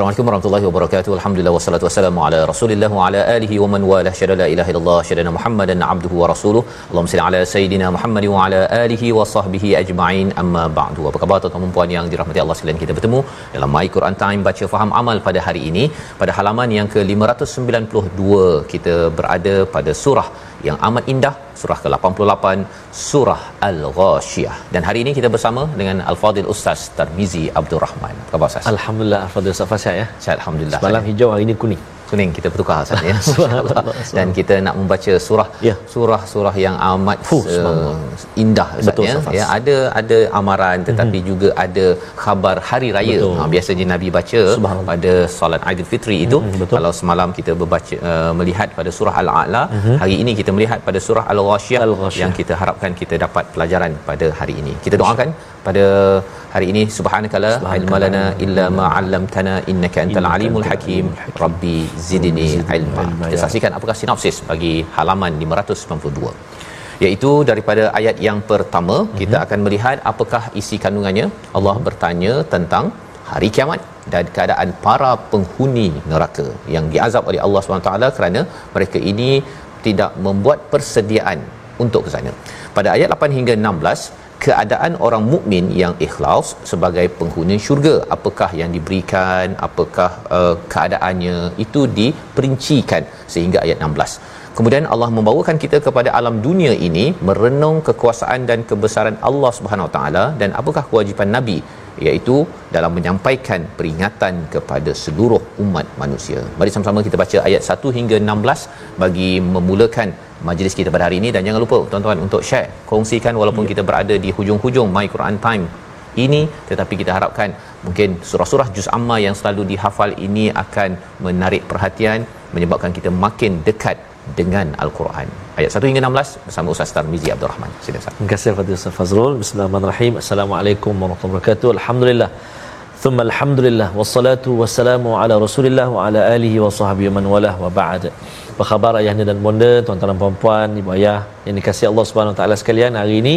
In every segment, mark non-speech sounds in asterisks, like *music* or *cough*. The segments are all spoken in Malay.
Assalamualaikum warahmatullahi wabarakatuh. Alhamdulillah wassalatu wassalamu ala Rasulillah wa ala alihi wa man wala syada la ilaha illallah syadana Muhammadan abduhu wa rasuluh. Allahumma salli ala sayidina Muhammad wa ala alihi wa sahbihi ajma'in. Amma ba'du. Apa khabar tuan-tuan dan puan yang dirahmati Allah sekalian? Kita bertemu dalam My Quran Time baca faham amal pada hari ini pada halaman yang ke-592 kita berada pada surah yang amat indah surah ke-88 surah al-ghasyiyah dan hari ini kita bersama dengan al-fadil ustaz Tarmizi Abdul Rahman. Apa khabar ustaz? Alhamdulillah al-fadil ustaz Fasyah ya. Alhamdulillah semalam hijau hari ini kuning kuning kita bertukar Hasan ya. *laughs* Dan kita nak membaca surah. Ya. surah-surah yang amat Fuh, uh, indah Betul, ya. ya ada ada amaran tetapi mm-hmm. juga ada khabar hari raya. Ha, biasanya nabi baca pada solat Aidilfitri itu. Mm-hmm. kalau semalam kita berbaca uh, melihat pada surah al-a'la mm-hmm. hari ini kita melihat pada surah al-ghasyiyah yang kita harapkan kita dapat pelajaran pada hari ini. Kita doakan pada hari ini subhanakala ilmalana illa ma 'allamtana innaka antal alimul hakim. rabbi zidni ilma. kita saksikan apakah sinopsis bagi halaman 592 iaitu daripada ayat yang pertama mm-hmm. kita akan melihat apakah isi kandungannya. Allah bertanya tentang hari kiamat dan keadaan para penghuni neraka yang diazab oleh Allah SWT kerana mereka ini tidak membuat persediaan untuk ke sana. Pada ayat 8 hingga 16 keadaan orang mukmin yang ikhlas sebagai penghuni syurga. Apakah yang diberikan? Apakah uh, keadaannya? Itu diperincikan sehingga ayat 16 kemudian Allah membawakan kita kepada alam dunia ini merenung kekuasaan dan kebesaran Allah Subhanahu Wa Taala dan apakah kewajipan nabi iaitu dalam menyampaikan peringatan kepada seluruh umat manusia. Mari sama-sama kita baca ayat 1 hingga 16 bagi memulakan majlis kita pada hari ini dan jangan lupa tuan-tuan untuk share, kongsikan walaupun ya. kita berada di hujung-hujung My Quran Time ini tetapi kita harapkan mungkin surah-surah juz amma yang selalu dihafal ini akan menarik perhatian menyebabkan kita makin dekat dengan Al-Quran. Ayat 1 hingga 16 bersama Ustaz Tarmizi Abdul Rahman. Silakan. Terima kasih kepada Ustaz Fazrul. Bismillahirrahmanirrahim. Assalamualaikum warahmatullahi wabarakatuh. Alhamdulillah. Alhamdulillah wassalatu wassalamu ala Rasulillah wa ala alihi wa sahbihi man walah wa ba'd. Apa khabar ayahnya dan bonda, tuan-tuan dan puan-puan, ibu ayah yang dikasihi Allah Subhanahu taala sekalian? Hari ini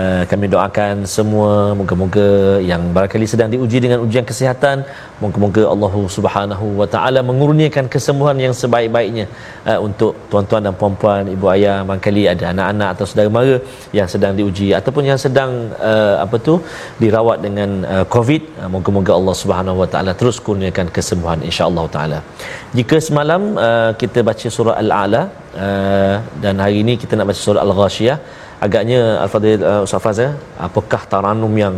Uh, kami doakan semua moga-moga yang barangkali sedang diuji dengan ujian kesihatan moga-moga Allah Subhanahu wa taala mengurniakan kesembuhan yang sebaik-baiknya uh, untuk tuan-tuan dan puan-puan ibu ayah barangkali ada anak-anak atau saudara mara yang sedang diuji ataupun yang sedang uh, apa tu dirawat dengan uh, covid uh, moga-moga Allah Subhanahu wa taala terus kurniakan kesembuhan insya-Allah taala. Jika semalam uh, kita baca surah al-a'la uh, dan hari ini kita nak baca surah al-ghasyiyah agaknya al-fadil uh, Ustaz Faz ya apakah taranum yang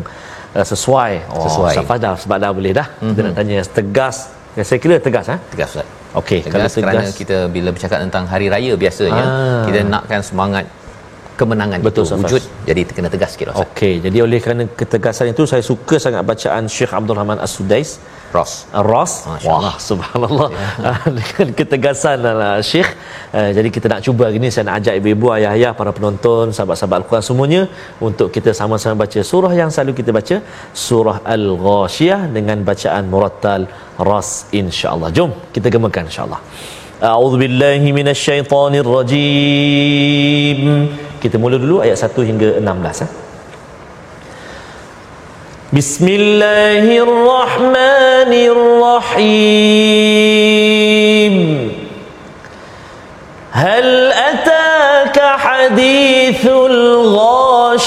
uh, sesuai? Oh, sesuai. Ustaz Faz dah sebab dah boleh dah. Mm-hmm. kita nak tanya tegas. Ya, saya kira tegas ha? tegas Ustaz. Okey kalau tegas kerana kita bila bercakap tentang hari raya biasanya ah. kita nakkan semangat kemenangan Betul, itu wujud jadi kena tegas sikit Ustaz okey jadi oleh kerana ketegasan itu saya suka sangat bacaan Syekh Abdul Rahman As-Sudais Ros. Ros. Wah, subhanallah. Ya. *laughs* Dengan ketegasan lah Syekh. Uh, jadi kita nak cuba hari ini saya nak ajak ibu-ibu, ayah-ayah, para penonton, sahabat-sahabat Al-Quran semuanya untuk kita sama-sama baca surah yang selalu kita baca, surah Al-Ghashiyah dengan bacaan murattal Ras insya-Allah. Jom kita gemakan insya-Allah. A'udzu billahi minasyaitonir rajim. Kita mula dulu ayat 1 hingga 16 eh. بسم الله الرحمن الرحيم هل أتاك حديث الغاشية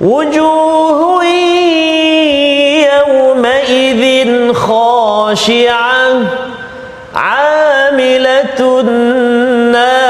وجوه يومئذ خاشية خاشعة عاملة ناصبة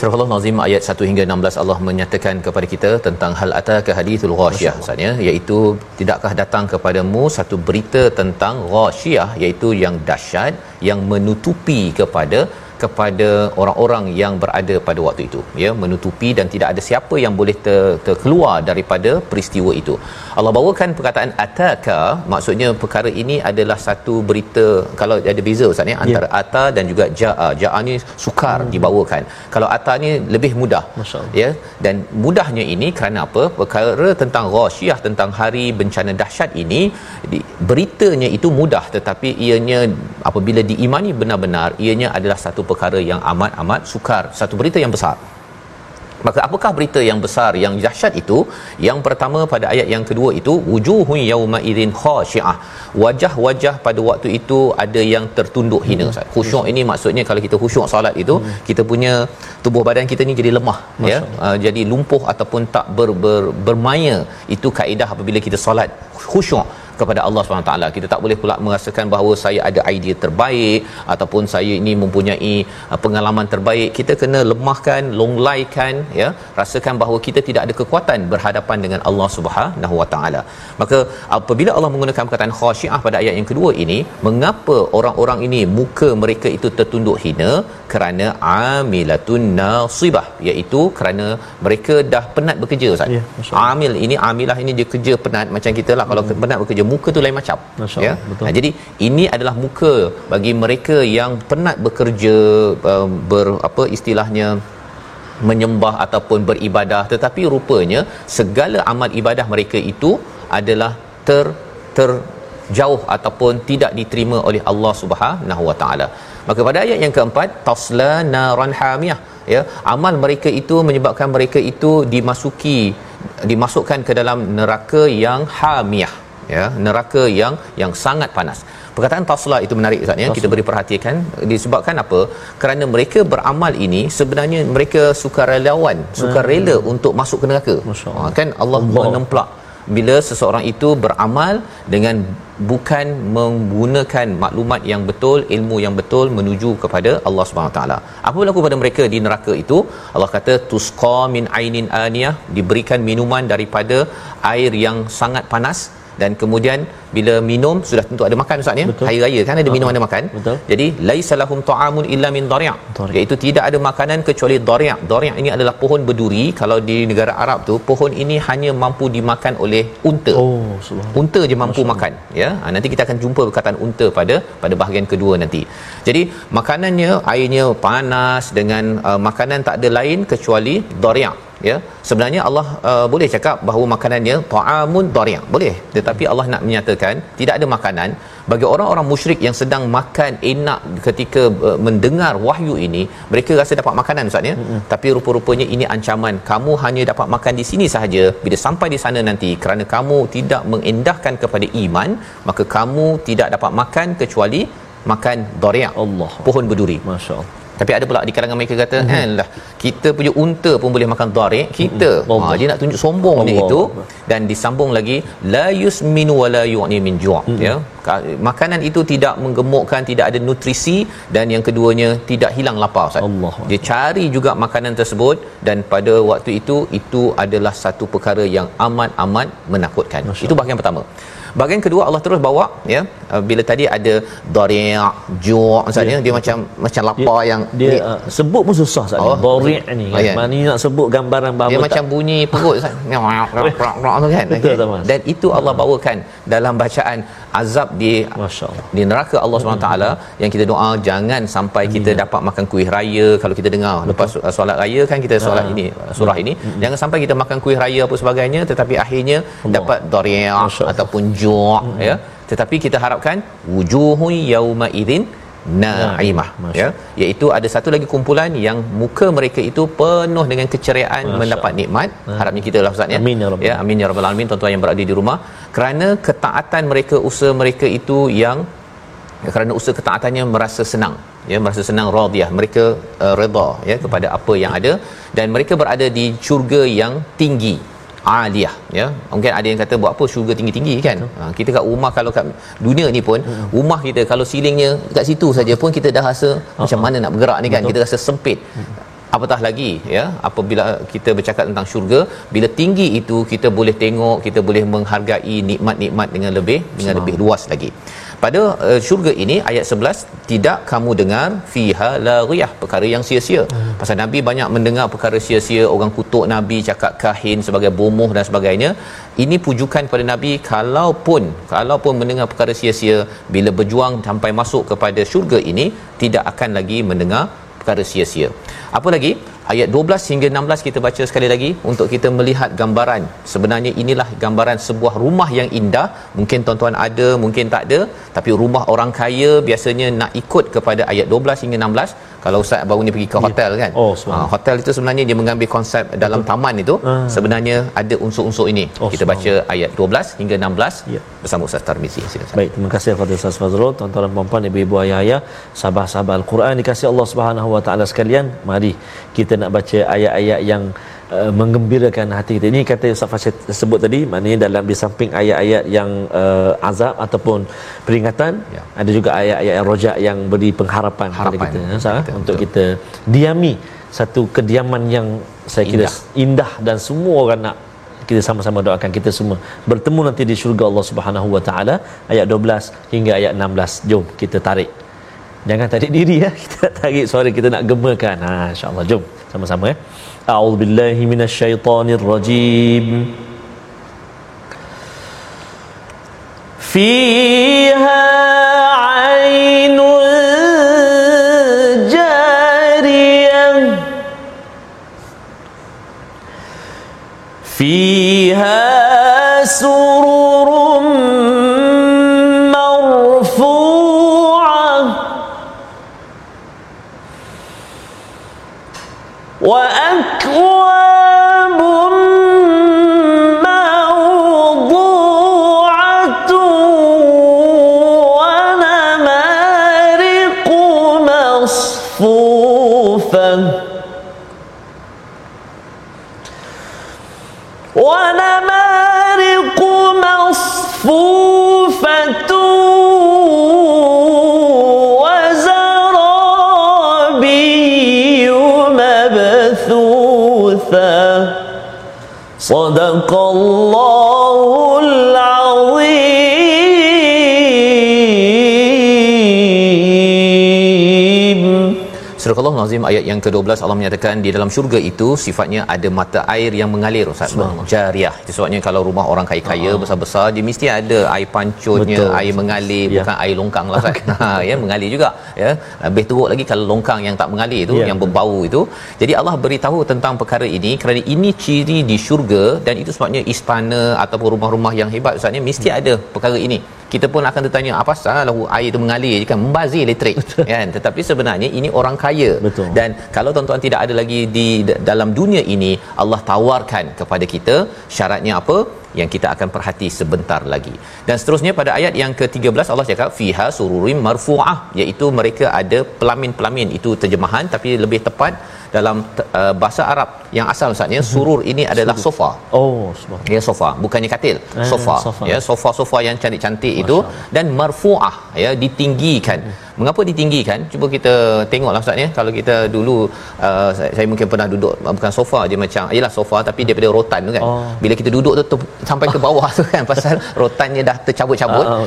Surah Allah Nazim ayat 1 hingga 16 Allah menyatakan kepada kita tentang hal ataka hadithul ghasyiah maksudnya iaitu tidakkah datang kepadamu satu berita tentang ghasyiah iaitu yang dahsyat yang menutupi kepada kepada orang-orang yang berada pada waktu itu. Ya menutupi dan tidak ada siapa yang boleh ter, terkeluar daripada peristiwa itu. Allah bawakan perkataan ataka maksudnya perkara ini adalah satu berita kalau ada beza ustaz ya antara yeah. ata dan juga jaa jaa ni sukar hmm. dibawakan. Kalau ata ni lebih mudah ya dan mudahnya ini kerana apa? Perkara tentang ghasyiah tentang hari bencana dahsyat ini di, beritanya itu mudah tetapi ianya apabila diimani benar-benar ianya adalah satu perkara yang amat-amat sukar. Satu berita yang besar. Maka apakah berita yang besar yang dahsyat itu? Yang pertama pada ayat yang kedua itu wujuhun yauma idzin khashiah. Wajah-wajah pada waktu itu ada yang tertunduk hina hmm. khusyuk ini maksudnya kalau kita khusyuk solat itu hmm. kita punya tubuh badan kita ni jadi lemah Masya ya uh, jadi lumpuh ataupun tak ber, ber, bermaya itu kaedah apabila kita solat khusyuk kepada Allah SWT kita tak boleh pula merasakan bahawa saya ada idea terbaik ataupun saya ini mempunyai uh, pengalaman terbaik. Kita kena lemahkan longlaikan ya rasakan bahawa kita tidak ada kekuatan berhadapan dengan Allah Subhanahu Wa Taala. Maka apabila Allah menggunakan perkataan khasyiah pada ayat yang kedua ini mengapa orang-orang ini muka mereka itu tertunduk hina? Kerana amilatun nasibah iaitu kerana mereka dah penat bekerja Ustaz. Ya, Amil ini amilah ini dia kerja penat macam kita lah. Kalau hmm. penat bekerja muka tu lain macam ya. Nah, jadi ini adalah muka bagi mereka yang penat bekerja uh, ber apa istilahnya menyembah ataupun beribadah. Tetapi rupanya segala amal ibadah mereka itu adalah ter terjauh ataupun tidak diterima oleh Allah Subhanahu Wa Taala. Maka pada ayat yang keempat tasla naran hamiyah ya. Amal mereka itu menyebabkan mereka itu dimasuki dimasukkan ke dalam neraka yang hamiyah ya neraka yang yang sangat panas. Perkataan tasla itu menarik ustaz ya. Kita beri perhatikan disebabkan apa? Kerana mereka beramal ini sebenarnya mereka sukarelawan sukarela hmm. untuk masuk ke neraka. Ha, kan? Allah, Allah. menemplak. Bila seseorang itu beramal dengan bukan menggunakan maklumat yang betul ilmu yang betul menuju kepada Allah Subhanahu taala. Apa berlaku pada mereka di neraka itu? Allah kata tusqa min ainin aniyah diberikan minuman daripada air yang sangat panas dan kemudian bila minum sudah tentu ada makan ustaz ya? Hari raya kan ada minum ada makan. Betul. jadi laisa lahum ta'amun illa min dari' iaitu tidak ada makanan kecuali dari' dari' ini adalah pohon berduri. Kalau di negara Arab tu pohon ini hanya mampu dimakan oleh unta. Oh unta je mampu makan ya? Ha, nanti kita akan jumpa perkataan unta pada pada bahagian kedua nanti. Jadi makanannya airnya panas dengan uh, makanan tak ada lain kecuali dari' ya sebenarnya Allah uh, boleh cakap bahawa makanannya ta'amun dari' boleh. Tetapi Allah nak menyatakan tidak ada makanan bagi orang-orang musyrik yang sedang makan enak ketika uh, mendengar wahyu ini mereka rasa dapat makanan ustaz ya? Mm-hmm. tapi rupa-rupanya ini ancaman. Kamu hanya dapat makan di sini sahaja. Bila sampai di sana nanti kerana kamu tidak mengendahkan kepada iman maka kamu tidak dapat makan kecuali makan dari' Allah. Pohon berduri. masya-Allah tapi ada pula di kalangan mereka kata mm-hmm. lah kita punya unta pun boleh makan tarik kita. Mm-hmm. ha, dia nak tunjuk sombong dia itu. Dan disambung lagi la yusminu wa la yu'ni min ju' mm-hmm. ya. Makanan itu tidak menggemukkan tidak ada nutrisi dan yang keduanya tidak hilang lapar Ustaz. Allah. dia cari juga makanan tersebut dan pada waktu itu itu adalah satu perkara yang amat-amat menakutkan. Masya itu bahagian pertama Bahagian kedua Allah terus bawa ya uh, bila tadi ada dari' ju' misalnya dia, dia macam macam lapar dia, yang dia, dia uh, sebut pun susah Ustaz oh, dari' ni kan. Ya. Mana nak sebut gambaran bahawa dia tak. macam bunyi perut Ustaz. *laughs* kan. Betul. Dan itu Allah bawakan dalam bacaan azab di Masya-Allah. Di neraka Allah SWT hmm. yang kita doa jangan sampai Amin. kita dapat makan kuih raya kalau kita dengar Betul. lepas solat raya kan kita solat ha. ini surah hmm. ini hmm. jangan sampai kita makan kuih raya apa sebagainya tetapi akhirnya Allah. dapat dari' ataupun ju' hmm. ya tetapi kita harapkan wujuhun yauma idzin naimah ya iaitu ada satu lagi kumpulan yang muka mereka itu penuh dengan keceriaan Masya. mendapat nikmat ha. harapnya kita lah ustaz ya amin ya rabbal ya amin ya rabbal alamin tuan-tuan yang berada di rumah kerana ketaatan mereka usaha mereka itu yang ya, kerana usaha ketaatannya merasa senang ya merasa senang radiyah mereka uh, redha ya kepada apa yang ada dan mereka berada di syurga yang tinggi aliyah ya mungkin ada yang kata buat apa syurga tinggi-tinggi kan ha, kita kat rumah kalau kat dunia ni pun hmm. rumah kita kalau silingnya kat situ saja pun kita dah rasa uh-huh. macam mana nak bergerak ni kan Betul. kita rasa sempit hmm. Apatah lagi ya apabila kita bercakap tentang syurga bila tinggi itu kita boleh tengok kita boleh menghargai nikmat-nikmat dengan lebih dengan lebih luas lagi. Pada uh, syurga ini ayat 11 tidak kamu dengar fiha lariyah perkara yang sia-sia. Hmm. pasal nabi banyak mendengar perkara sia-sia orang kutuk nabi cakap kahin sebagai bomoh dan sebagainya. Ini pujukan kepada nabi kalaupun kalaupun mendengar perkara sia-sia bila berjuang sampai masuk kepada syurga ini tidak akan lagi mendengar perkara sia-sia. Apa lagi ayat 12 hingga 16 kita baca sekali lagi untuk kita melihat gambaran. Sebenarnya inilah gambaran sebuah rumah yang indah. Mungkin tuan-tuan ada mungkin tak ada. Tapi rumah orang kaya biasanya nak ikut kepada ayat 12 hingga 16 kalau ustaz baru ni pergi ke hotel yeah. kan? Oh, ha, hotel itu sebenarnya dia mengambil konsep dalam Betul. taman itu. Uh. sebenarnya ada unsur-unsur ini. Oh, kita baca ayat 12 hingga 16 yeah. bersama ustaz Tarmizi. Silakan. Baik terima kasih kepada ustaz Fazrul. Tuan-tuan dan puan-puan ibu-ibu ayah-ayah sahabat-sahabat al-Quran dikasihi Allah Subhanahu wa taala sekalian. Mari kita nak baca ayat-ayat yang uh, menggembirakan hati kita. Ini kata Ustaz Fashid sebut tadi, maknanya dalam di samping ayat-ayat yang uh, azab ataupun peringatan, ya. ada juga ayat-ayat yang rojak yang beri pengharapan kepada kita, ya, Ustaz, kita untuk kita diami satu kediaman yang saya kira indah, indah dan semua orang nak kita sama-sama doakan kita semua. Bertemu nanti di syurga Allah Subhanahu Wa Taala ayat 12 hingga ayat 16 jom kita tarik. Jangan tarik diri ya. *laughs* Kita tarik suara kita nak gemakan. Ha insyaallah jom sama-sama ya a'udzubillahi minasyaitonirrajim fiha 'ainun jariyah fiha sururun صدق الله Sadaqallahu Nazim ayat yang ke-12 Allah menyatakan di dalam syurga itu sifatnya ada mata air yang mengalir Ustaz. Jariah. Itu sebabnya kalau rumah orang kaya-kaya uh besar-besar dia mesti ada air pancutnya, Betul. air mengalir Ya. bukan air longkang lah Ustaz. *laughs* ha ya mengalir juga ya. Lebih teruk lagi kalau longkang yang tak mengalir tu Ya. yang berbau itu. Jadi Allah beritahu tentang perkara ini kerana ini ciri di syurga dan itu sebabnya istana ataupun rumah-rumah yang hebat Ustaz ni mesti ada perkara ini kita pun akan tertanya apa salah air itu mengalir kan membazir elektrik kan tetapi sebenarnya ini orang kaya Betul. dan kalau tuan-tuan tidak ada lagi di dalam dunia ini Allah tawarkan kepada kita syaratnya apa? Yang kita akan perhati sebentar lagi. Dan seterusnya pada ayat yang ke-13 Allah cakap fiha sururim marfu'ah iaitu mereka ada pelamin-pelamin. Itu terjemahan tapi lebih tepat dalam uh, bahasa Arab yang asal ustaznya *laughs* surur ini adalah sofa. Oh, subhanallah. ya sofa. Bukannya katil. Eh, sofa. sofa. ya sofa-sofa yang cantik-cantik itu. Dan marfuah ya ditinggikan mengapa ditinggikan? Cuba kita tengoklah ustaz ya. Kalau kita dulu uh, saya, saya mungkin pernah duduk uh, bukan sofa dia macam yalah sofa tapi daripada rotan tu kan. Oh. bila kita duduk tu sampai ke bawah tu kan *laughs* pasal rotannya dah tercabut-cabut. Ah,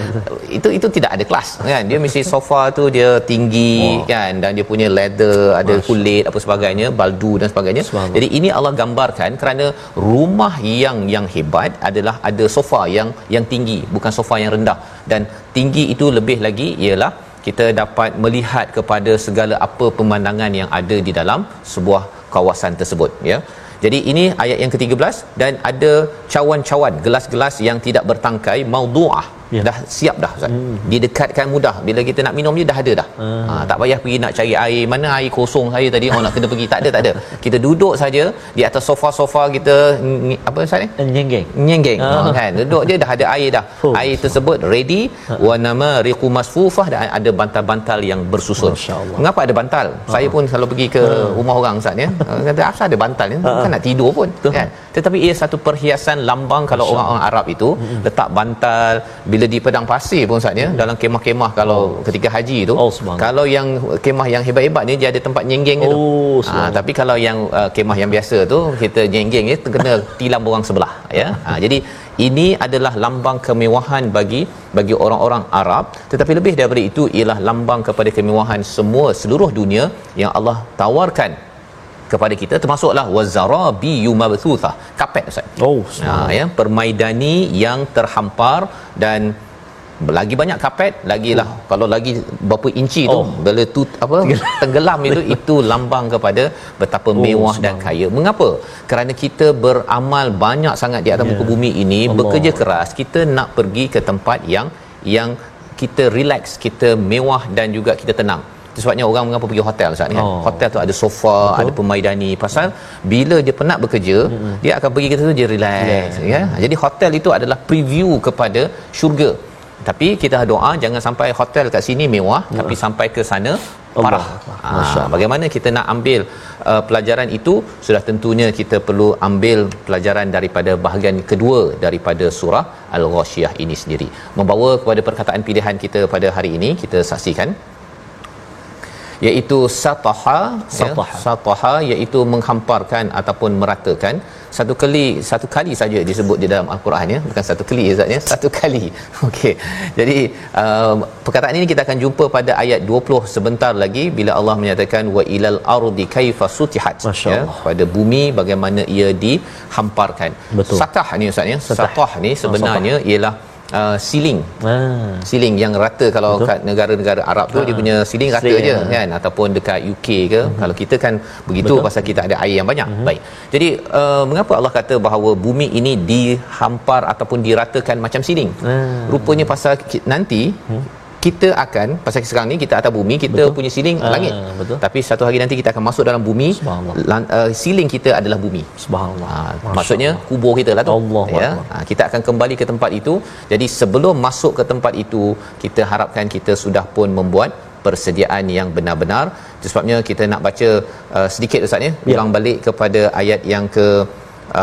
itu itu tidak ada kelas kan. Dia mesti sofa tu dia tinggi Wah. kan dan dia punya leather ada kulit apa sebagainya baldu dan sebagainya. Jadi ini Allah gambarkan kerana rumah yang yang hebat adalah ada sofa yang yang tinggi bukan sofa yang rendah. Dan tinggi itu lebih lagi ialah kita dapat melihat kepada segala apa pemandangan yang ada di dalam sebuah kawasan tersebut ya. Jadi ini ayat yang ke-13 dan ada cawan-cawan gelas-gelas yang tidak bertangkai maudu'ah Ya. dah siap dah Ustaz. Hmm. Didekatkan mudah. Bila kita nak minum je dah ada dah. Hmm. Ha, tak payah pergi nak cari air. Mana air kosong saya tadi orang nak kena pergi. Tak ada, tak ada. Kita duduk saja di atas sofa-sofa kita ng- apa Ustaz ni? Nyenggeng. Nyenggeng Ah. ha. kan duduk je dah ada air dah Oh. air tersebut ready wa nama riqu masfufah dan ada bantal-bantal yang bersusun mengapa ada bantal saya pun kalau pergi ke rumah orang Ustaz ya kata asal ada bantal ni kan nak tidur pun kan tetapi ia satu perhiasan lambang kalau orang-orang Arab itu letak bantal bila di padang pasir pun Ustaz ya dalam kemah-kemah kalau ketika haji tu Oh, kalau yang kemah yang hebat-hebat ni dia ada tempat nyenggeng tu. Oh, ha, tapi kalau yang uh, kemah yang biasa tu kita nyenggeng ni terkena *laughs* tilam orang sebelah ya. Ha, jadi ini adalah lambang kemewahan bagi bagi orang-orang Arab. Tetapi lebih daripada itu ialah lambang kepada kemewahan semua seluruh dunia yang Allah tawarkan kepada kita termasuklah wazarabi yumabthutha kapet ustaz Oh, ha, ya permaidani yang terhampar dan lagi banyak kapet lagilah oh. kalau lagi berapa inci tu Oh. bila tu apa *laughs* tenggelam itu itu lambang kepada betapa Oh, mewah dan kaya mengapa kerana kita beramal banyak sangat di atas Ya. muka bumi ini Allah. bekerja keras kita nak pergi ke tempat yang yang kita relax kita mewah dan juga kita tenang itu sebabnya orang mengapa pergi hotel Ustaz ni kan. Oh. Hotel tu ada sofa, Betul. ada permaidani. Pasal bila dia penat bekerja, hmm. dia akan pergi ke situ dia relax ya. Jadi hotel itu adalah preview kepada syurga. Tapi kita doa jangan sampai hotel kat sini mewah hmm. tapi sampai ke sana parah. Masya Ha, bagaimana kita nak ambil uh, pelajaran itu sudah tentunya kita perlu ambil pelajaran daripada bahagian kedua daripada surah Al-Ghasyiyah ini sendiri. Membawa kepada perkataan pilihan kita pada hari ini kita saksikan iaitu sataha Sataha. ya, sataha. iaitu menghamparkan ataupun meratakan. Satu kali satu kali saja disebut di dalam al-Quran ya. Bukan satu kali ya. Satu kali. *laughs* Okey. Jadi uh, perkataan ini kita akan jumpa pada ayat 20 sebentar lagi bila Allah menyatakan wa ilal ardi kaifa sutihat ya pada bumi bagaimana ia dihamparkan. Betul. satah ni Ustaz ya. Satah. satah ni sebenarnya ialah uh, ceiling Ah. siling yang rata kalau Betul. kat negara-negara Arab tu dia punya siling rata Siling, je ha. kan ataupun dekat UK ke hmm. kalau kita kan begitu Betul. pasal kita ada air yang banyak hmm. baik jadi uh, mengapa Allah kata bahawa bumi ini dihampar ataupun diratakan macam siling Hmm. rupanya pasal nanti hmm kita akan pasal sekarang ni kita atas bumi kita Betul. punya siling Ah, langit betul. tapi satu hari nanti kita akan masuk dalam bumi lan, uh, siling kita adalah bumi Subhanallah. Ha, Masya maksudnya kubur kita lah tu. Allah ya. Ha, kita akan kembali ke tempat itu. Jadi sebelum masuk ke tempat itu, kita harapkan kita sudah pun membuat persediaan yang benar-benar. Sebabnya kita nak baca uh, sedikit Ustaz ya. Ya. Ulang balik kepada ayat yang ke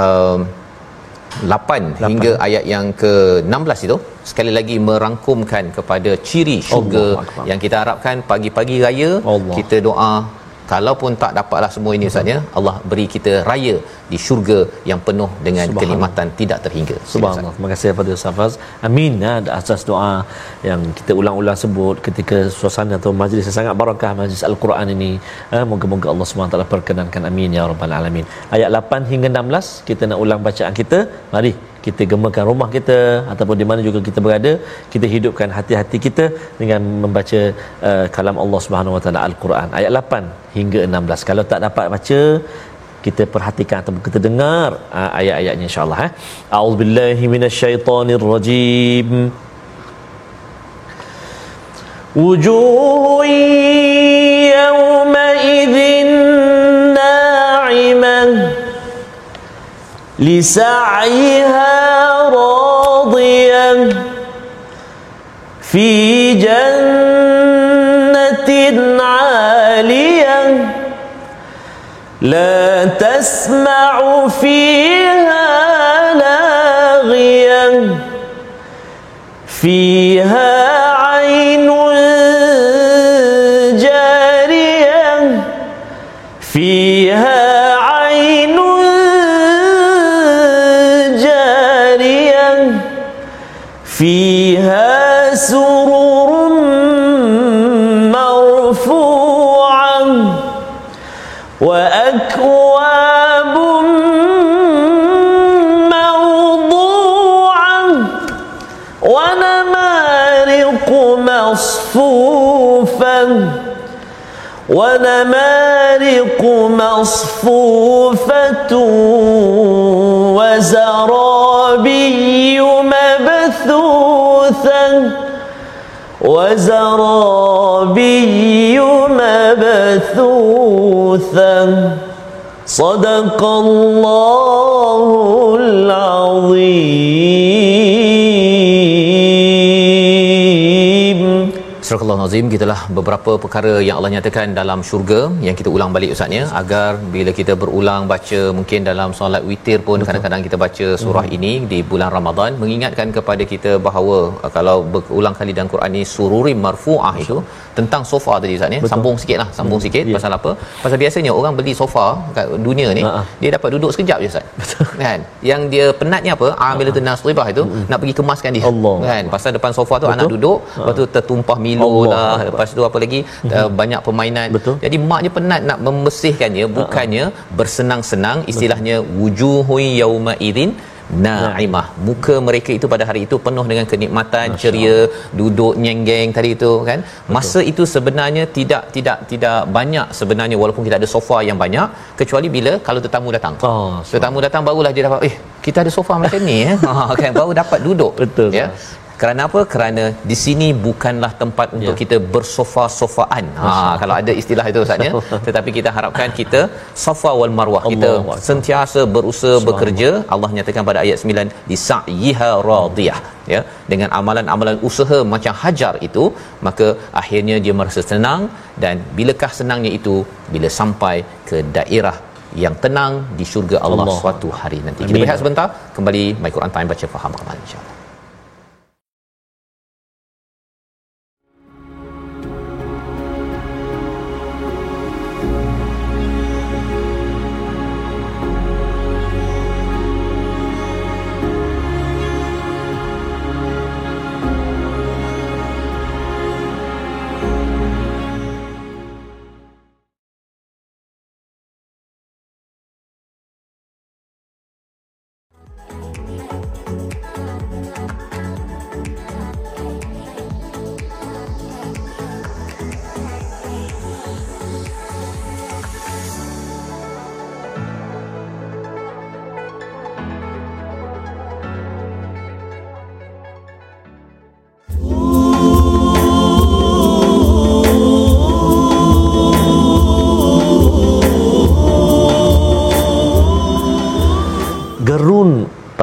um, 8 hingga ayat yang ke-16 itu sekali lagi merangkumkan kepada ciri syurga Allah yang kita harapkan pagi-pagi raya. Allah. kita doa kalaupun tak dapatlah semua ini ustaz ya Allah beri kita raya di syurga yang penuh dengan kenikmatan tidak terhingga Subhanallah. Terima kasih kepada Safaz. Amin. Ya, ada asas doa yang kita ulang-ulang sebut ketika suasana atau majlis yang sangat barakah majlis Al-Quran ini. Eh, moga-moga Allah SWT perkenankan. Amin ya rabbal alamin. Ayat 8 hingga 16 kita nak ulang bacaan kita. Mari kita gemakan rumah kita ataupun di mana juga kita berada kita hidupkan hati-hati kita dengan membaca uh, kalam Allah Subhanahu Wa Taala Al-Quran. Ayat 8 hingga 16 kalau tak dapat baca kita perhatikan ataupun kita dengar uh, ayat-ayatnya insyaallah eh. A'udzubillahi minasyaitonirrajim wujuhun لسعيها راضية في جنة عالية لا تسمع فيها لاغية فيها فيها سرر مرفوعة وأكواب موضوعة ونمارق مصفوفة ونمارق مصفوفة وزرابي مبثوثة وزرابي مبثوثة صدق الله العظيم Al-Nazim gitulah beberapa perkara yang Allah nyatakan dalam syurga yang kita ulang balik ustaznya agar bila kita berulang baca mungkin dalam solat witir pun Betul. kadang-kadang kita baca surah hmm. ini di bulan Ramadan mengingatkan kepada kita bahawa uh, kalau berulang kali dalam Quran ni sururi marfuah itu tentang sofa tadi ustaz ya sambung sikitlah sambung hmm. sikit yeah. pasal apa pasal biasanya orang beli sofa kat dunia ni Ha-ha. dia dapat duduk sekejap je ustaz kan yang dia penatnya apa ambil tu nasribah itu hmm. nak pergi kemaskan dia Allah. kan pasal depan sofa tu Betul. anak duduk Ha-ha. lepas tu tertumpah Milo Allah. lah lepas tu apa lagi? Uh, banyak permainan. Betul. jadi maknya penat nak membersihkannya bukannya bersenang-senang istilahnya wujuhu yauma idzin naimah. Muka mereka itu pada hari itu penuh dengan kenikmatan Masya ceria duduk nyenggeng tadi itu kan? Betul. masa itu sebenarnya tidak tidak tidak banyak sebenarnya walaupun kita ada sofa yang banyak kecuali bila kalau tetamu datang. Oh, tetamu datang barulah dia dapat eh kita ada sofa macam ni eh. *laughs* Ha kan? Baru dapat duduk. Betul, ya kerana apa kerana di sini bukanlah tempat untuk Ya. kita bersofa-sofaan ha kalau ada istilah itu ustaz ya *laughs* tetapi kita harapkan kita sofa wal marwah kita Akbar. sentiasa berusaha bekerja Allah nyatakan pada ayat 9 lisaiha radiyah ya dengan amalan-amalan usaha macam hajar itu maka akhirnya dia merasa senang dan bilakah senangnya itu bila sampai ke daerah yang tenang di syurga Allah, Allah. suatu hari nanti. Kita Amin. berehat sebentar kembali My Quran Time baca faham amal insya-Allah.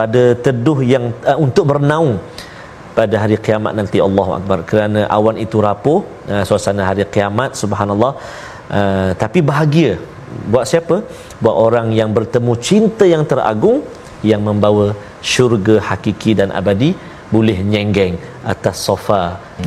Pada teduh yang uh, untuk bernaung pada hari kiamat nanti. Allahu akbar. Kerana awan itu rapuh uh, suasana hari kiamat subhanallah. Uh, tapi bahagia. Buat siapa? Buat orang yang bertemu cinta yang teragung yang membawa syurga hakiki dan abadi boleh nyenggeng atas sofa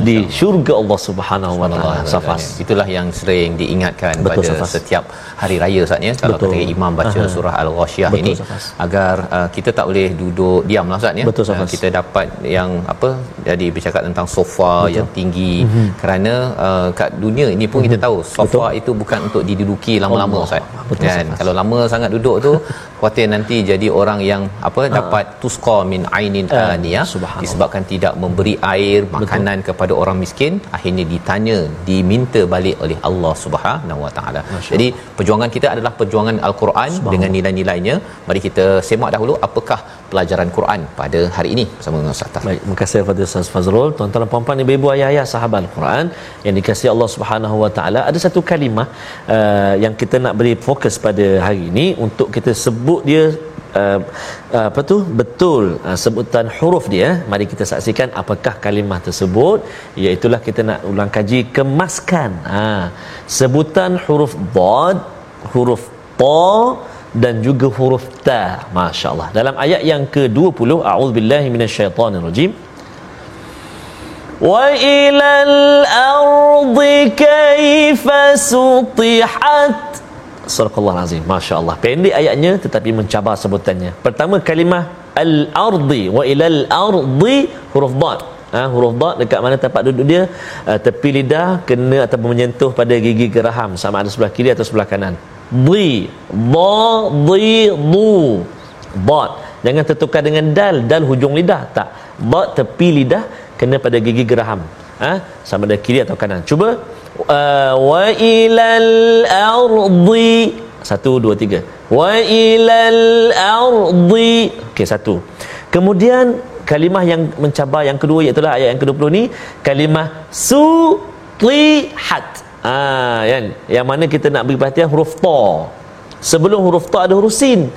di syurga Allah Subhanahu wa taala safas itulah yang sering diingatkan Betul, pada Safas. setiap hari raya Ustaz ya kalau Betul. ketika imam baca Aha. surah al-ghasyiyah Betul, ini Safas. agar uh, kita tak boleh duduk diam lah Ustaz ya Betul. Uh, kita dapat yang apa jadi bercakap tentang sofa Betul. yang tinggi Mhm. kerana uh, kat dunia ini pun kita tahu sofa itu bukan untuk diduduki lama-lama. Ustaz Betul, kan Safas. kalau lama sangat duduk tu *laughs* khuatir nanti jadi orang yang apa dapat tusqa min ainin Ah, aniyah disebabkan tidak memberi air makanan kepada orang miskin akhirnya ditanya diminta balik oleh Allah Subhanahu Wa Taala. Jadi perjuangan kita adalah perjuangan al-Quran dengan nilai-nilainya. Mari kita semak dahulu apakah pelajaran Quran pada hari ini bersama dengan Ustaz Tahir. Baik, terima kasih kepada Ustaz Fazrul. Tuan-tuan dan puan-puan, ibu-ibu, ayah-ayah sahabat Al-Quran yang dikasihi Allah Subhanahu Wa Taala, ada satu kalimah uh, yang kita nak beri fokus pada hari ini untuk kita sebut dia Uh, uh, apa tu? Betul uh, sebutan huruf dia mari kita saksikan apakah kalimah tersebut. Iaitulah kita nak ulang kaji kemaskan. Ha. Sebutan huruf dad huruf ta dan juga huruf ta. masya-Allah. Dalam ayat yang ke-20 a'udzubillahi minasyaitonirrajim wa ilal ardi kaifa sutihat Surah Azim Masya Allah Pendek ayatnya tetapi mencabar sebutannya. Pertama kalimah Al-ardi Wa ilal ardi Huruf dad. Ha, Huruf dad dekat mana tempat duduk dia? Uh, Tepi lidah Kena ataupun menyentuh pada gigi geraham Sama ada sebelah kiri atau sebelah kanan. Di Da Di Du. Dad. Jangan tertukar dengan dal. Dal hujung lidah. Tak. Dad tepi lidah Kena pada gigi geraham. Ha? Sama ada kiri atau kanan. Cuba uh, wa ilal ardi. Satu dua tiga. Wa ilal ardi. Okey satu. Kemudian kalimah yang mencabar yang kedua iaitu ayat yang ke-20 ni kalimah sutihat. Ah kan? Yang mana kita nak beri perhatian huruf ta. Sebelum huruf ta ada huruf sin.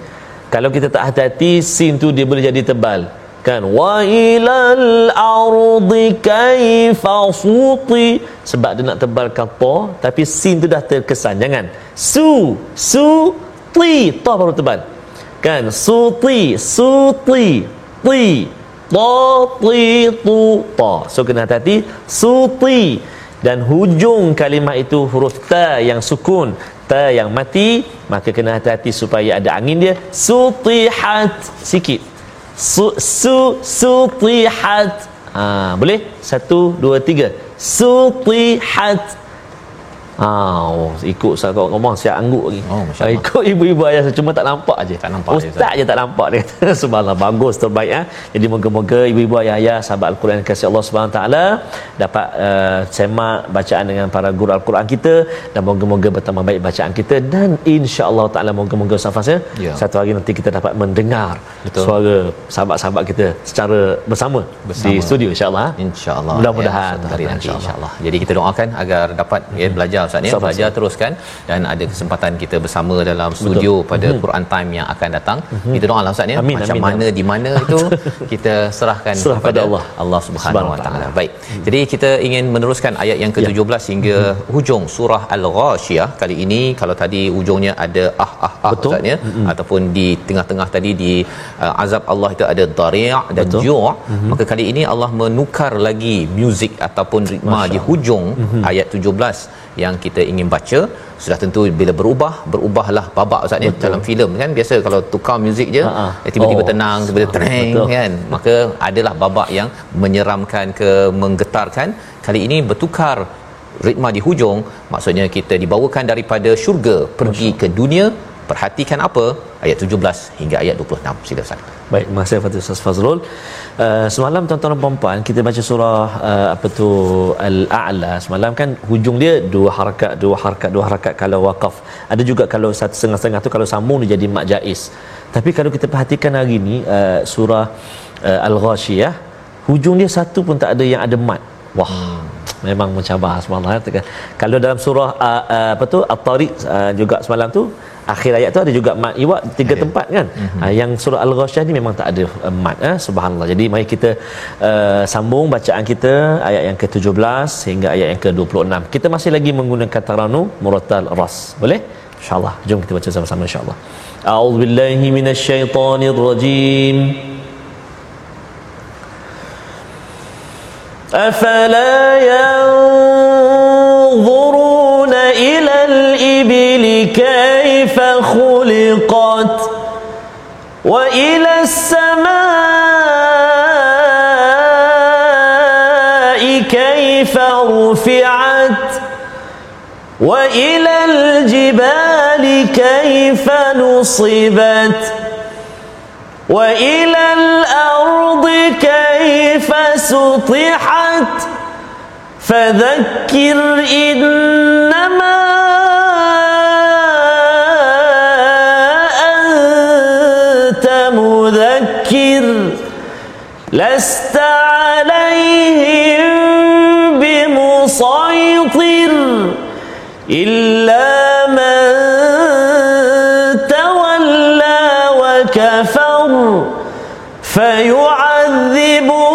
Kalau kita tak hati-hati sin tu dia boleh jadi tebal kan wa ilal ardi kaifa suti. Sebab dia nak tebalkan ta tapi sin tu dah terkesan. Jangan. Su su ti. Ta baru tebal. Kan? Suti suti ti ta ti tu ta. So kena hati-hati. Suti dan hujung kalimah itu huruf ta yang sukun ta yang mati maka kena hati-hati supaya ada angin dia. Sutihat. Sikit su su sutihat. Ha boleh? Satu dua tiga. Sutihat Ha, oh, ikut saya kau ngomong siap angguk lagi. Oh, ikut ibu-ibu ayah saya cuma tak nampak aje. Tak nampak Ustaz je tak nampak dia kata. *laughs* Subhanallah bagus terbaik ah. Jadi moga-moga ibu-ibu ayah-ayah sahabat Al-Quran kasih Allah Subhanahu taala dapat uh, semak bacaan dengan para guru Al-Quran kita dan moga-moga bertambah baik bacaan kita dan insya-Allah taala moga-moga Safas ya. Ya. Satu hari nanti kita dapat mendengar Betul. suara sahabat-sahabat kita secara bersama, Bersama. di studio insya-Allah. ah. InsyaAllah Mudah-mudahan. ya, hari nanti InsyaAllah. insyaAllah Jadi kita doakan agar dapat ya, belajar Ustaz ya. Sama-sama. Belajar teruskan Dan ada kesempatan kita bersama dalam studio pada Quran Time yang akan datang. Kita doalah Ustaz ya. Amin, Macam amin, mana di mana itu *laughs* Kita serahkan Serah pada kepada Allah. Allah Subhanahu Wa Taala. Baik. Jadi kita ingin meneruskan ayat yang ke-17 hingga hujung surah Al-Ghashiyah. Kali ini kalau tadi hujungnya ada ah ah ah Betul. Ustaz ya. Ataupun di tengah-tengah tadi di uh, azab Allah itu ada dari' dan Betul. ju' maka kali ini Allah menukar lagi muzik ataupun ritma di hujung Mhm. ayat 17 yang kita ingin baca sudah tentu bila berubah berubahlah babak ustaz ni dalam filem kan. Biasa kalau tukar muzik je Ha-ha. eh, tiba-tiba Oh. tenang tiba-tiba tereng Betul. kan. Maka adalah babak yang menyeramkan ke menggetarkan. Kali ini bertukar ritma di hujung. Maksudnya kita dibawakan daripada syurga pergi ke dunia perhatikan apa ayat 17 hingga ayat 26 sila ustaz Baik, terima kasih kepada Ustaz Fazrul. Uh, semalam tuan-tuan dan puan-puan kita baca surah uh, apa tu Al-A'la. Semalam kan hujung dia dua harakat, dua harakat, dua harakat kalau waqaf. Ada juga kalau satu setengah-setengah tu kalau sambung dia jadi mat jaiz. Tapi kalau kita perhatikan hari ni uh, surah uh, Al-Ghashiyah hujung dia satu pun tak ada yang ada mat. Wah. Hmm. Memang mencabar subhanallah. Kalau dalam surah uh, uh, apa tu At-Tariq uh, juga semalam tu akhir ayat tu ada juga mat iwa tiga yeah. tempat kan? Mm-hmm. uh, yang surah al-ghasyah ni memang tak ada uh, mat eh? subhanallah. Jadi mari kita uh, sambung bacaan kita ayat yang ke-17 hingga ayat yang ke-26 kita masih lagi menggunakan taranu muratal ras. Boleh? Insyaallah. Jom kita baca sama-sama insyaallah. A'udzubillahi minasyaitonirrajim. Afala ya خلقت وإلى السماء كيف رفعت وإلى الجبال كيف نصبت وإلى الأرض كيف سطحت فذكر إنما إلا من تولى وكفر فيعذبه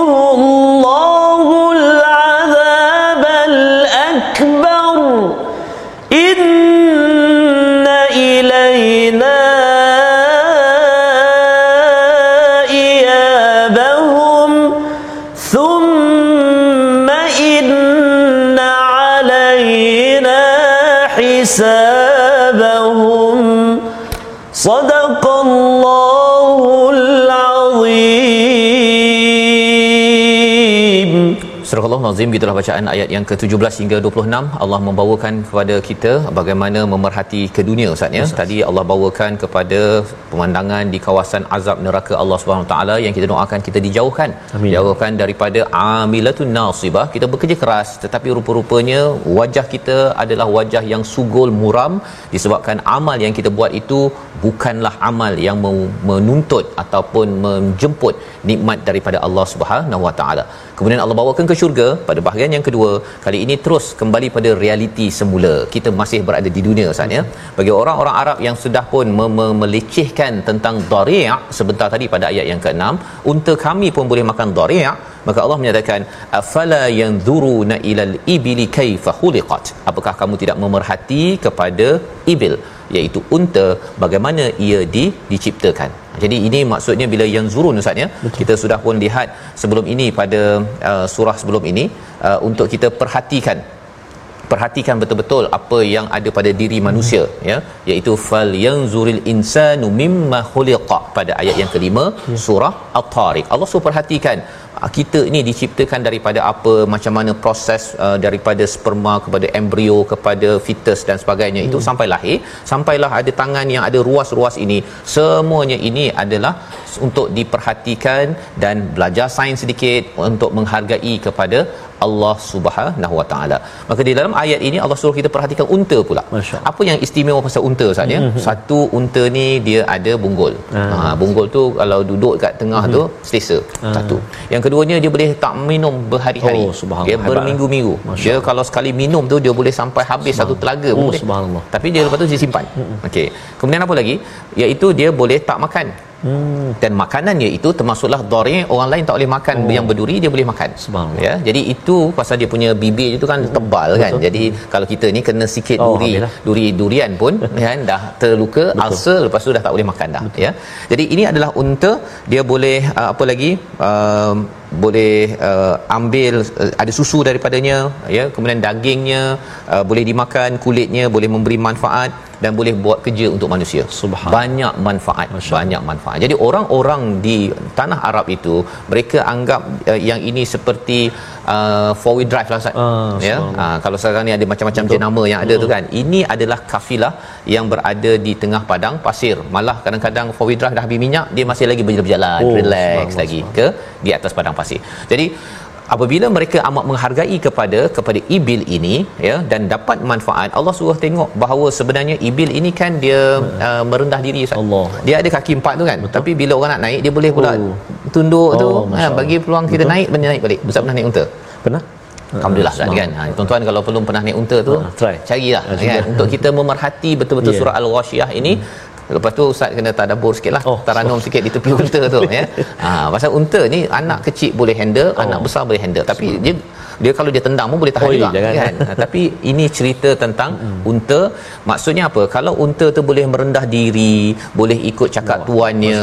Allah Nazim gitulah bacaan ayat yang ke-17 hingga 26 Allah membawakan kepada kita bagaimana memerhati ke dunia Ustaz ya. Tadi Allah bawakan kepada pemandangan di kawasan azab neraka Allah Subhanahu taala yang kita doakan kita dijauhkan. Amin. Dijauhkan daripada amilatun nasibah. Kita bekerja keras tetapi rupa-rupanya wajah kita adalah wajah yang sugul muram disebabkan amal yang kita buat itu bukanlah amal yang me- menuntut ataupun menjemput nikmat daripada Allah Subhanahu Wa Taala. Kemudian Allah bawakan ke syurga pada bahagian yang kedua. Kali ini terus kembali pada realiti semula. Kita masih berada di dunia Ustaz ya. Bagi orang-orang Arab yang sudah pun me- me- melecehkan tentang dhari' sebentar tadi pada ayat yang ke-6, unta kami pun boleh makan dhari' maka Allah menyatakan afala yanzuruna ilal ibili kaifa khuliqat apakah kamu tidak memerhati kepada ibil iaitu unta bagaimana ia di, diciptakan. Jadi ini maksudnya bila yang zurun ustaz ya. Kita sudah pun lihat sebelum ini pada uh, surah sebelum ini uh, untuk kita perhatikan perhatikan betul-betul apa yang ada pada diri manusia hmm. ya. Iaitu fal yanzuril insanu mimma khuliqa pada ayat yang kelima hmm. surah at-tariq. Allah suruh perhatikan kita ini diciptakan daripada apa macam mana proses uh, daripada sperma kepada embrio kepada fetus dan sebagainya hmm. itu sampai lahir sampailah ada tangan yang ada ruas-ruas ini semuanya ini adalah untuk diperhatikan dan belajar sains sedikit untuk menghargai kepada Allah Subhanahu Wa Taala. Maka di dalam ayat ini Allah suruh kita perhatikan unta pula. Apa yang istimewa pasal unta Ustaz ya? Mm-hmm. Satu unta ni dia ada bunggul. Ah. Ha bunggul tu kalau duduk kat tengah tu selesa. Satu. Yang keduanya dia boleh tak minum berhari-hari. Oh, subhanallah. Dia Hebat, berminggu-minggu. Dia kalau sekali minum tu dia boleh sampai habis satu telaga Oh, boleh. subhanallah. Tapi dia lepas tu dia simpan. Okey. Kemudian apa lagi? Iaitu dia boleh tak makan. Hmm. Dan makanannya itu termasuklah dhari orang lain tak boleh makan oh. yang berduri dia boleh makan. Subhanallah. Ya. Jadi itu pasal dia punya bibir itu kan tebal kan. Jadi kalau kita ni kena sikit Oh, duri habislah. duri durian pun kan *laughs* dah terluka ulcer lepas tu dah tak boleh makan dah Betul. ya. Jadi ini adalah unta dia boleh uh, apa lagi um, boleh uh, ambil uh, ada susu daripadanya ya kemudian dagingnya uh, boleh dimakan kulitnya boleh memberi manfaat dan boleh buat kerja untuk manusia. Subhan. banyak manfaat Masya banyak manfaat. Jadi orang-orang di tanah Arab itu mereka anggap uh, yang ini seperti uh, four wheel drive lah Ustaz. Ah, ya? uh, kalau sekarang ni ada macam-macam jenama yang ada tu kan. Ini adalah kafilah yang berada di tengah padang pasir. Malah kadang-kadang four wheel drive dah habis minyak dia masih lagi berjalan Oh, relax subhanallah, lagi ke di atas padang pasir. Jadi apabila mereka amat menghargai kepada kepada ibil ini ya dan dapat manfaat Allah suruh tengok bahawa sebenarnya ibil ini kan dia uh, merendah diri Ustaz. Allah. dia ada kaki empat tu kan Betul. tapi bila orang nak naik dia boleh pula Oh. tunduk Oh, tu ha, bagi peluang kita Betul. naik benda naik balik Ustaz pernah naik unta Pernah? Alhamdulillah Ustaz kan. Ha, tuan-tuan kalau belum pernah naik unta tu, Ha, try. carilah Ha, kan untuk kita memerhati betul-betul Yeah. surah Al-Ghasyiyah ini. Lepas tu Ustaz kena tadabbur sikitlah. Oh, taranum sikit di tepi unta tu ya. Ha *laughs* pasal unta ni anak kecil boleh handle, Oh. anak besar boleh handle. Tapi dia dia kalau dia tendang pun boleh tahan Oi, juga jangan. kan? *laughs* Ha, tapi ini cerita tentang unta. Maksudnya apa? Kalau unta tu boleh merendah diri boleh ikut cakap tuannya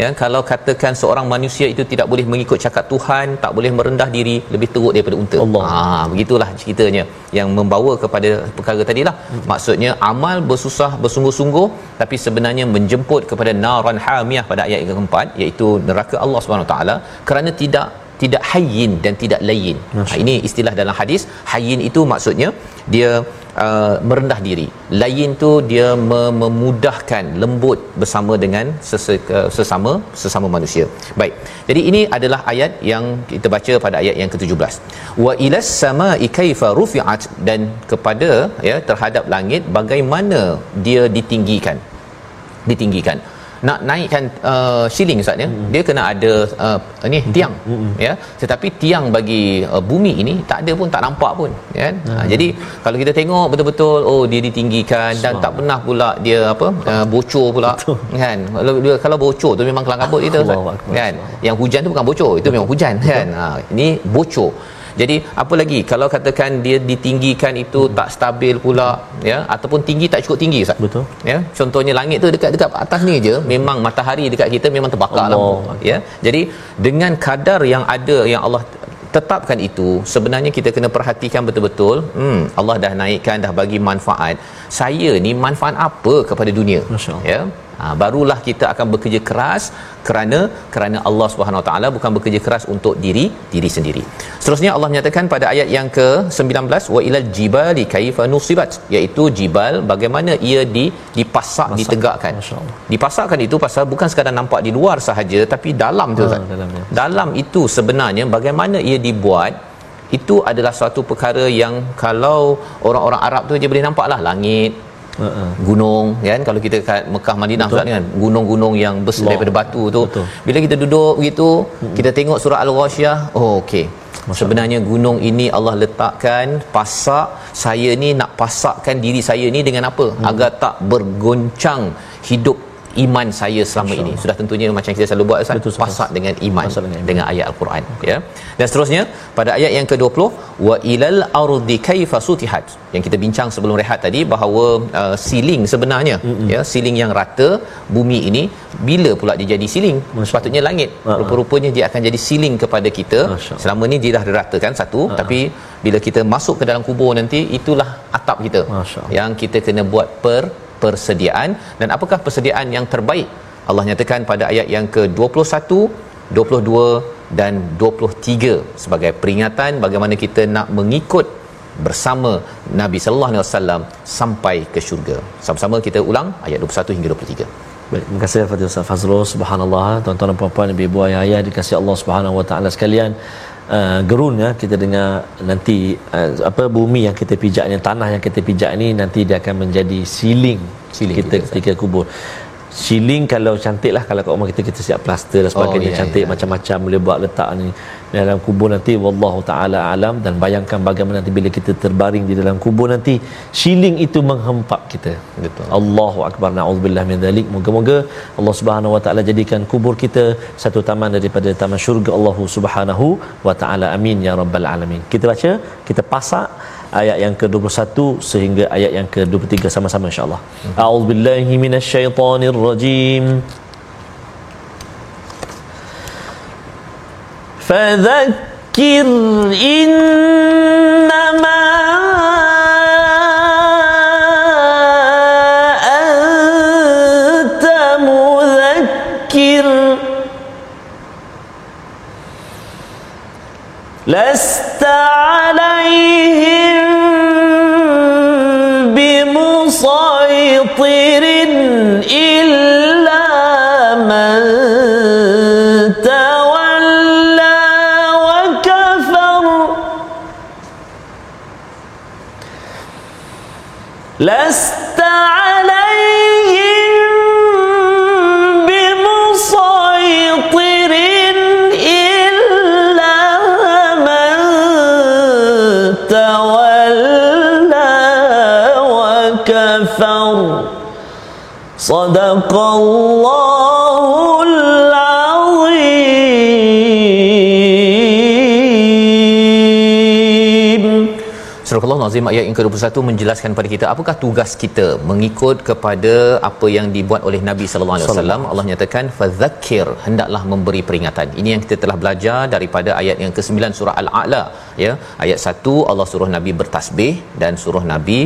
ya kalau katakan seorang manusia itu tidak boleh mengikut cakap Tuhan tak boleh merendah diri lebih teruk daripada unta. Allah. ha begitulah ceritanya yang membawa kepada perkara tadilah. Hmm. maksudnya amal bersusah bersungguh-sungguh tapi sebenarnya menjemput kepada naran hamiyah pada ayat yang keempat iaitu neraka Allah Subhanahu taala. Kerana tidak tidak hayyin dan tidak layin. Ha, ini istilah dalam hadis. Hayyin itu maksudnya dia uh, merendah diri. Layin tu dia me- memudahkan, lembut bersama dengan uh, sesama sesama manusia. Baik. Jadi ini adalah ayat yang kita baca pada ayat yang ke-17. Wa ilas samai kaifa rufi'at dan kepada ya terhadap langit bagaimana dia ditinggikan. Ditinggikan nak naikkan uh, ceiling ustaz ya? Hmm. dia kena ada uh, ni tiang hmm. ya? Tetapi tiang bagi uh, bumi ini tak ada pun tak nampak pun ya? Hmm. ha, jadi kalau kita tengok betul-betul oh dia ditinggikan dan tak pernah pula dia apa uh, bocor pula Betul. kan? Kalau dia kalau bocor tu memang kelang kabut kita *laughs* ustaz kan? Yang hujan tu bukan bocor itu memang hujan kan? Ha, ini bocor jadi apa lagi kalau katakan dia ditinggikan itu hmm. tak stabil pula ya ataupun tinggi tak cukup tinggi ustaz Betul. ya contohnya langit tu dekat-dekat atas ni je memang matahari dekat kita memang terbakar Allah. lampu ya jadi dengan kadar yang ada yang Allah tetapkan itu sebenarnya kita kena perhatikan betul-betul hmm Allah dah naikkan dah bagi manfaat saya ni manfaat apa kepada dunia Masya Allah. ya ha, barulah kita akan bekerja keras kerana kerana Allah Subhanahu Wa Taala bukan bekerja keras untuk diri diri sendiri. Seterusnya Allah menyatakan pada ayat yang ke-19 wa ilal jibali kaifa nusibat iaitu jibal bagaimana ia di dipasak Masak. ditegakkan. Dipasakkan itu pasal bukan sekadar nampak di luar sahaja tapi dalam tu Ha, Ustaz. dalamnya. Dalam itu sebenarnya bagaimana ia dibuat itu adalah suatu perkara yang kalau orang-orang Arab tu dia boleh nampaklah langit Uh-uh. gunung kan kalau kita kat Mekah Madinah Ustaz kan gunung-gunung yang besar Allah. daripada batu tu Betul. bila kita duduk begitu kita tengok surah al-ghasyiyah oh okey sebenarnya gunung ini Allah letakkan pasak saya ni nak pasakkan diri saya ni dengan apa hmm. agar tak bergoncang hidup iman saya selama ini. Sudah tentunya macam kita selalu buat Ustaz. Betul, pasak dengan iman dengan dengan, ayat al-Quran ya. Dan seterusnya pada ayat yang ke-20 wa ilal ardi kaifa sutihat. Yang kita bincang sebelum rehat tadi bahawa uh, ceiling sebenarnya mm-hmm. ya ceiling yang rata bumi ini bila pula dia jadi ceiling sepatutnya langit. Ha-ha. rupa-rupanya dia akan jadi ceiling kepada kita. Masya selama ni dia dah diratakan satu Ha-ha. tapi bila kita masuk ke dalam kubur nanti itulah atap kita Masya yang kita kena buat per persediaan dan apakah persediaan yang terbaik Allah nyatakan pada ayat yang ke-21 22 dan 23 sebagai peringatan bagaimana kita nak mengikut bersama Nabi sallallahu alaihi wasallam sampai ke syurga. Sama-sama kita ulang ayat 21 hingga 23. Baik, terima kasih kepada Ustaz Fazrul. Subhanallah, tuan-tuan dan puan-puan, ibu-ibu ayah-ayah dikasihi Allah Subhanahu Wa Taala sekalian. Uh, gerun ya kita dengar nanti uh, apa bumi yang kita pijak ni tanah yang kita pijak ni nanti dia akan menjadi siling Siling kita ketika kubur. Siling kalau cantik lah kalau kat rumah kita kita siap plaster dan sebagainya ya, cantik ya. macam-macam boleh buat letak ni dalam kubur nanti wallahu taala alam dan bayangkan bagaimana nanti bila kita terbaring di dalam kubur nanti siling itu menghempap kita. Betul. Allahu akbar naudzubillah min dzalik moga-moga Allah Subhanahu wa taala jadikan kubur kita satu taman daripada taman syurga. Allah Subhanahu wa taala amin ya rabbal alamin. Kita baca kita pasak ayat yang ke-21 sehingga ayat yang ke-23 sama-sama insya-Allah. A'udzubillahi minasyaitonir rajim فذكر إنما صدق الله Al-Azim ayat yang ke-21 menjelaskan kepada kita apakah tugas kita mengikut kepada apa yang dibuat oleh Nabi sallallahu alaihi wasallam. Allah nyatakan fadzakir hendaklah memberi peringatan. Ini yang kita telah belajar daripada ayat yang ke-9 surah Al-A'la ya. Ayat 1 Allah suruh Nabi bertasbih dan suruh Nabi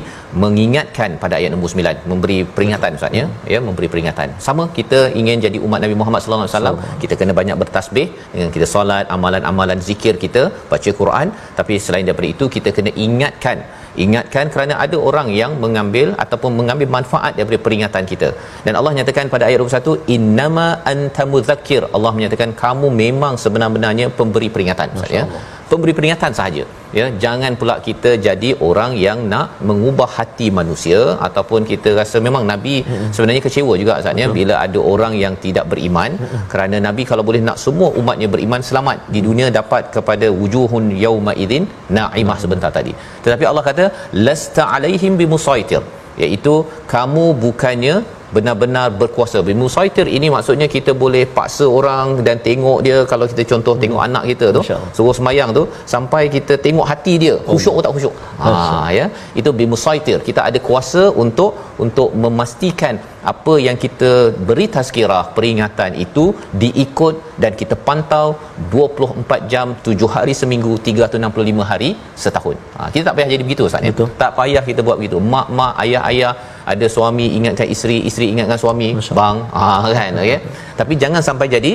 mengingatkan pada ayat nombor 9 memberi peringatan ustaz ya. Ya, memberi peringatan. Sama kita ingin jadi umat Nabi Muhammad sallallahu alaihi wasallam, kita kena banyak bertasbih dengan kita solat, amalan-amalan zikir kita, baca Quran, tapi selain daripada itu kita kena ingatkan ingatkan kerana ada orang yang mengambil ataupun mengambil manfaat daripada peringatan kita. Dan Allah nyatakan pada ayat 21 innama antamudzakir Allah menyatakan kamu memang sebenar-benarnya pemberi peringatan maksudnya pemberi peringatan sahaja ya jangan pula kita jadi orang yang nak mengubah hati manusia ataupun kita rasa memang nabi hmm. sebenarnya kecewa juga saatnya bila ada orang yang tidak beriman hmm. kerana nabi kalau boleh nak semua umatnya beriman selamat di dunia dapat kepada wujuhun yauma idzin naimah sebentar tadi tetapi Allah kata lasta alaihim bimusaitir iaitu kamu bukannya benar-benar berkuasa. Bimusaitir ini maksudnya kita boleh paksa orang dan tengok dia kalau kita contoh hmm. tengok anak kita tu suruh semayang tu sampai kita tengok hati dia khusyuk oh. tak khusyuk. Ha ya. Itu bimusaitir. Kita ada kuasa untuk untuk memastikan apa yang kita beri tazkirah peringatan itu diikut dan kita pantau 24 jam 7 hari seminggu 365 hari setahun. Ha, kita tak payah jadi begitu Ustaz ya. Tak payah kita buat begitu. Mak-mak, ayah-ayah ada suami ingatkan isteri, isteri ingatkan suami, bang, ha kan okey. Tapi jangan sampai jadi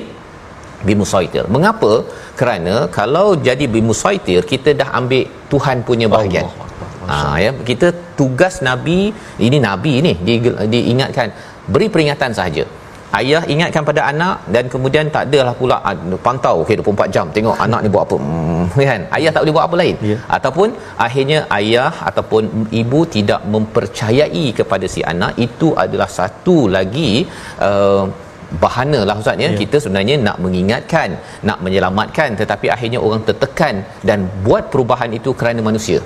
bimusaitir. Mengapa? Kerana kalau jadi bimusaitir kita dah ambil Tuhan punya bahagian. Ha ya, kita tugas nabi, ini nabi ni di, diingatkan beri peringatan sahaja ayah ingatkan pada anak dan kemudian tak adalah pula uh, pantau okey 24 jam tengok anak ni buat apa. Hmm, kan? Ayah tak boleh buat apa lain. Yeah. ataupun akhirnya ayah ataupun ibu tidak mempercayai kepada si anak itu adalah satu lagi uh, bahana lah ustaz ya. Yeah. kita sebenarnya nak mengingatkan nak menyelamatkan tetapi akhirnya orang tertekan dan buat perubahan itu kerana manusia.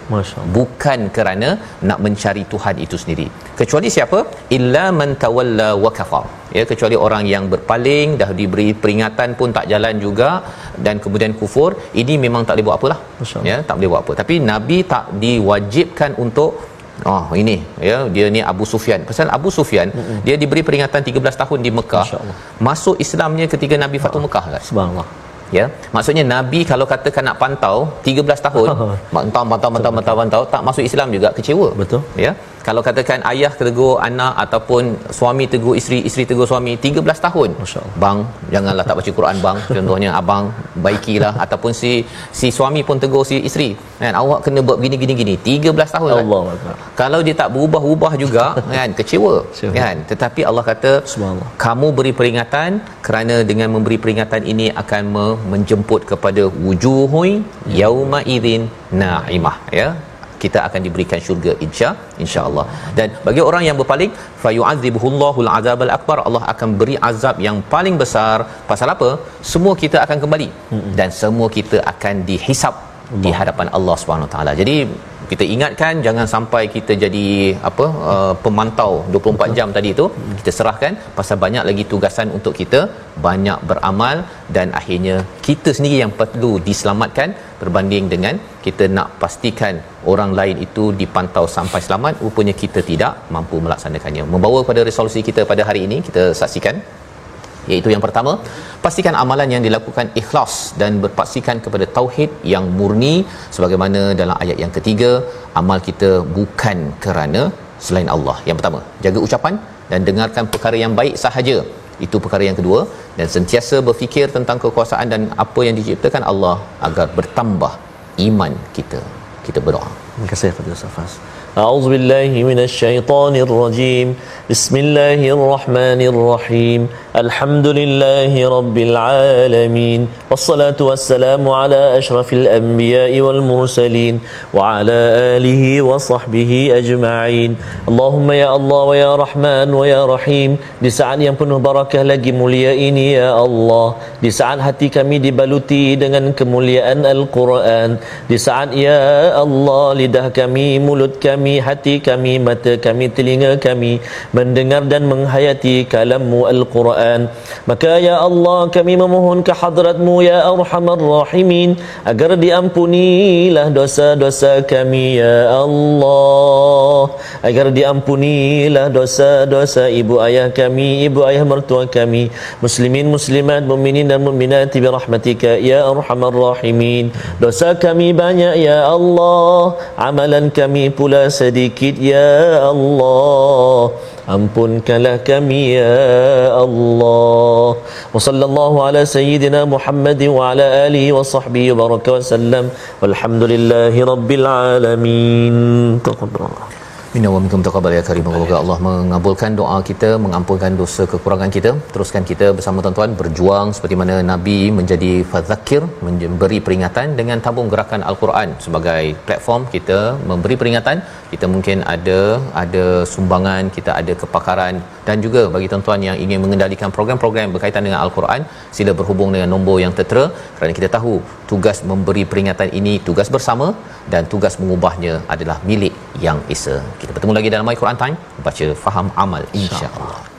Bukan kerana nak mencari Tuhan itu sendiri. Kecuali siapa? Illa man tawalla wa kafar ya kecuali orang yang berpaling dah diberi peringatan pun tak jalan juga dan kemudian kufur ini memang tak boleh buat apalah ya tak boleh buat apa tapi nabi tak diwajibkan untuk Oh ini ya dia ni Abu Sufyan. Pasal Abu Sufyan mm-hmm. dia diberi peringatan 13 tahun di Mekah. Masuk Islamnya ketika Nabi Fatu Mekah kan. Subhanallah. Ya. Maksudnya Nabi kalau katakan nak pantau 13 tahun, *laughs* pantau pantau pantau pantau pantau tak masuk Islam juga kecewa. Betul. Ya kalau katakan ayah tegur anak ataupun suami tegur isteri isteri tegur suami 13 tahun. Bang janganlah tak baca Quran bang. Contohnya abang baikilah. Ataupun si si suami pun tegur si isteri. Kan awak kena buat gini gini gini 13 tahun. Allah kan? kalau dia tak berubah-ubah juga kan kecewa. Kan tetapi Allah kata kamu beri peringatan kerana dengan memberi peringatan ini akan menjemput kepada wujuhui yauma idzin naimah. Ya kita akan diberikan syurga insya insyaallah. Dan bagi orang yang berpaling fayu'adzibuhullahul azabal akbar Allah akan beri azab yang paling besar. Pasal apa? Semua kita akan kembali. Dan semua kita akan dihisap di hadapan Allah Subhanahu taala. Jadi kita ingatkan jangan sampai kita jadi apa uh, pemantau 24 jam tadi itu kita serahkan pasal banyak lagi tugasan untuk kita banyak beramal dan akhirnya kita sendiri yang perlu diselamatkan berbanding dengan kita nak pastikan orang lain itu dipantau sampai selamat rupanya kita tidak mampu melaksanakannya. Membawa pada resolusi kita pada hari ini kita saksikan. Iaitu yang pertama pastikan amalan yang dilakukan ikhlas dan berpaksikan kepada tauhid yang murni sebagaimana dalam ayat yang ketiga amal kita bukan kerana selain Allah. Yang pertama jaga ucapan dan dengarkan perkara yang baik sahaja. Itu perkara yang kedua. Dan sentiasa berfikir tentang kekuasaan dan apa yang diciptakan Allah agar bertambah iman kita kita berdoa terima kasih kepada Safas أعوذ بالله من الشيطان الرجيم بسم الله الرحمن الرحيم الحمد لله رب العالمين والصلاة والسلام على أشرف الأنبياء والمرسلين وعلى آله وصحبه أجمعين اللهم يا الله ويا رحمن ويا رحيم di saat yang penuh barakah lagi mulia ini ya Allah di saat hati kami dibaluti dengan kemuliaan Al-Quran di saat ya Allah lidah kami mulut kami hati kami mata kami telinga kami mendengar dan menghayati kalammu Al-Quran Al-Quran. Maka ya Allah kami memohon ke hadratmu ya Arhamar Rahimin Agar diampunilah dosa-dosa kami ya Allah. Agar diampunilah dosa-dosa ibu ayah kami Ibu ayah mertua kami Muslimin muslimat muminin dan muminat bi rahmatika ya Arhamar Rahimin. Dosa kami banyak ya Allah. Amalan kami pula sedikit ya Allah Ampunkanlah kami ya Allah. Wa sallallahu ala sayyidina Muhammad Wa ala alihi wa sahbihi wa baraka wa sallam. Walhamdulillahi rabbil alamin. Taqabbalallah Minna wa minkum taqabbal ya karim. Semoga Allah mengabulkan doa kita, mengampunkan dosa kekurangan kita. Teruskan kita bersama tuan-tuan berjuang seperti mana Nabi menjadi fadzakir, memberi peringatan dengan tabung gerakan Al-Quran sebagai platform kita memberi peringatan. Kita mungkin ada ada sumbangan, kita ada kepakaran dan juga bagi tuan-tuan yang ingin mengendalikan program-program berkaitan dengan Al-Quran, sila berhubung dengan nombor yang tertera kerana kita tahu tugas memberi peringatan ini tugas bersama dan tugas mengubahnya adalah milik yang Esa. Kita bertemu lagi dalam My Quran Time, baca faham amal insya-Allah. insya